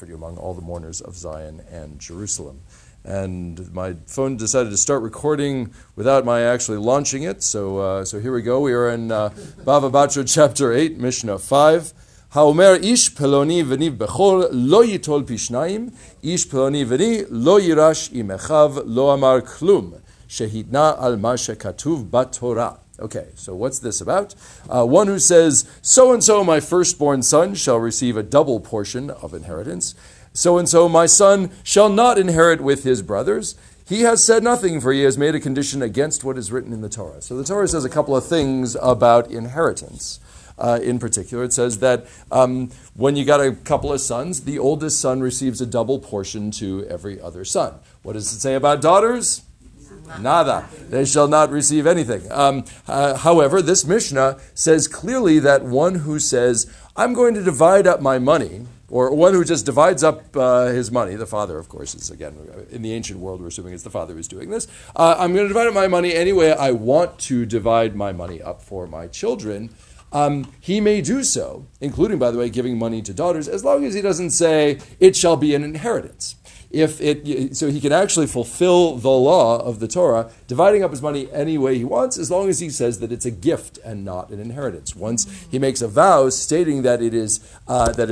comfort you among all the mourners of Zion and Jerusalem. And my phone decided to start recording without my actually launching it. So, uh, so here we go. We are in uh, Bava Batra chapter 8, Mishnah 5. האומר איש פלוני וניב בכור לא ייטול פי שניים, איש פלוני וני לא יירש עם אחיו, לא אמר כלום, שהתנה על מה שכתוב בתורה. Okay, so what's this about? Uh, one who says, So and so, my firstborn son, shall receive a double portion of inheritance. So and so, my son shall not inherit with his brothers. He has said nothing, for he has made a condition against what is written in the Torah. So the Torah says a couple of things about inheritance. Uh, in particular, it says that um, when you got a couple of sons, the oldest son receives a double portion to every other son. What does it say about daughters? Nada. They shall not receive anything. Um, uh, however, this Mishnah says clearly that one who says, I'm going to divide up my money, or one who just divides up uh, his money, the father, of course, is again, in the ancient world, we're assuming it's the father who's doing this. Uh, I'm going to divide up my money any way I want to divide my money up for my children. Um, he may do so, including, by the way, giving money to daughters, as long as he doesn't say, it shall be an inheritance if it so he can actually fulfill the law of the Torah, dividing up his money any way he wants, as long as he says that it's a gift and not an inheritance. Once he makes a vow stating that it is uh, that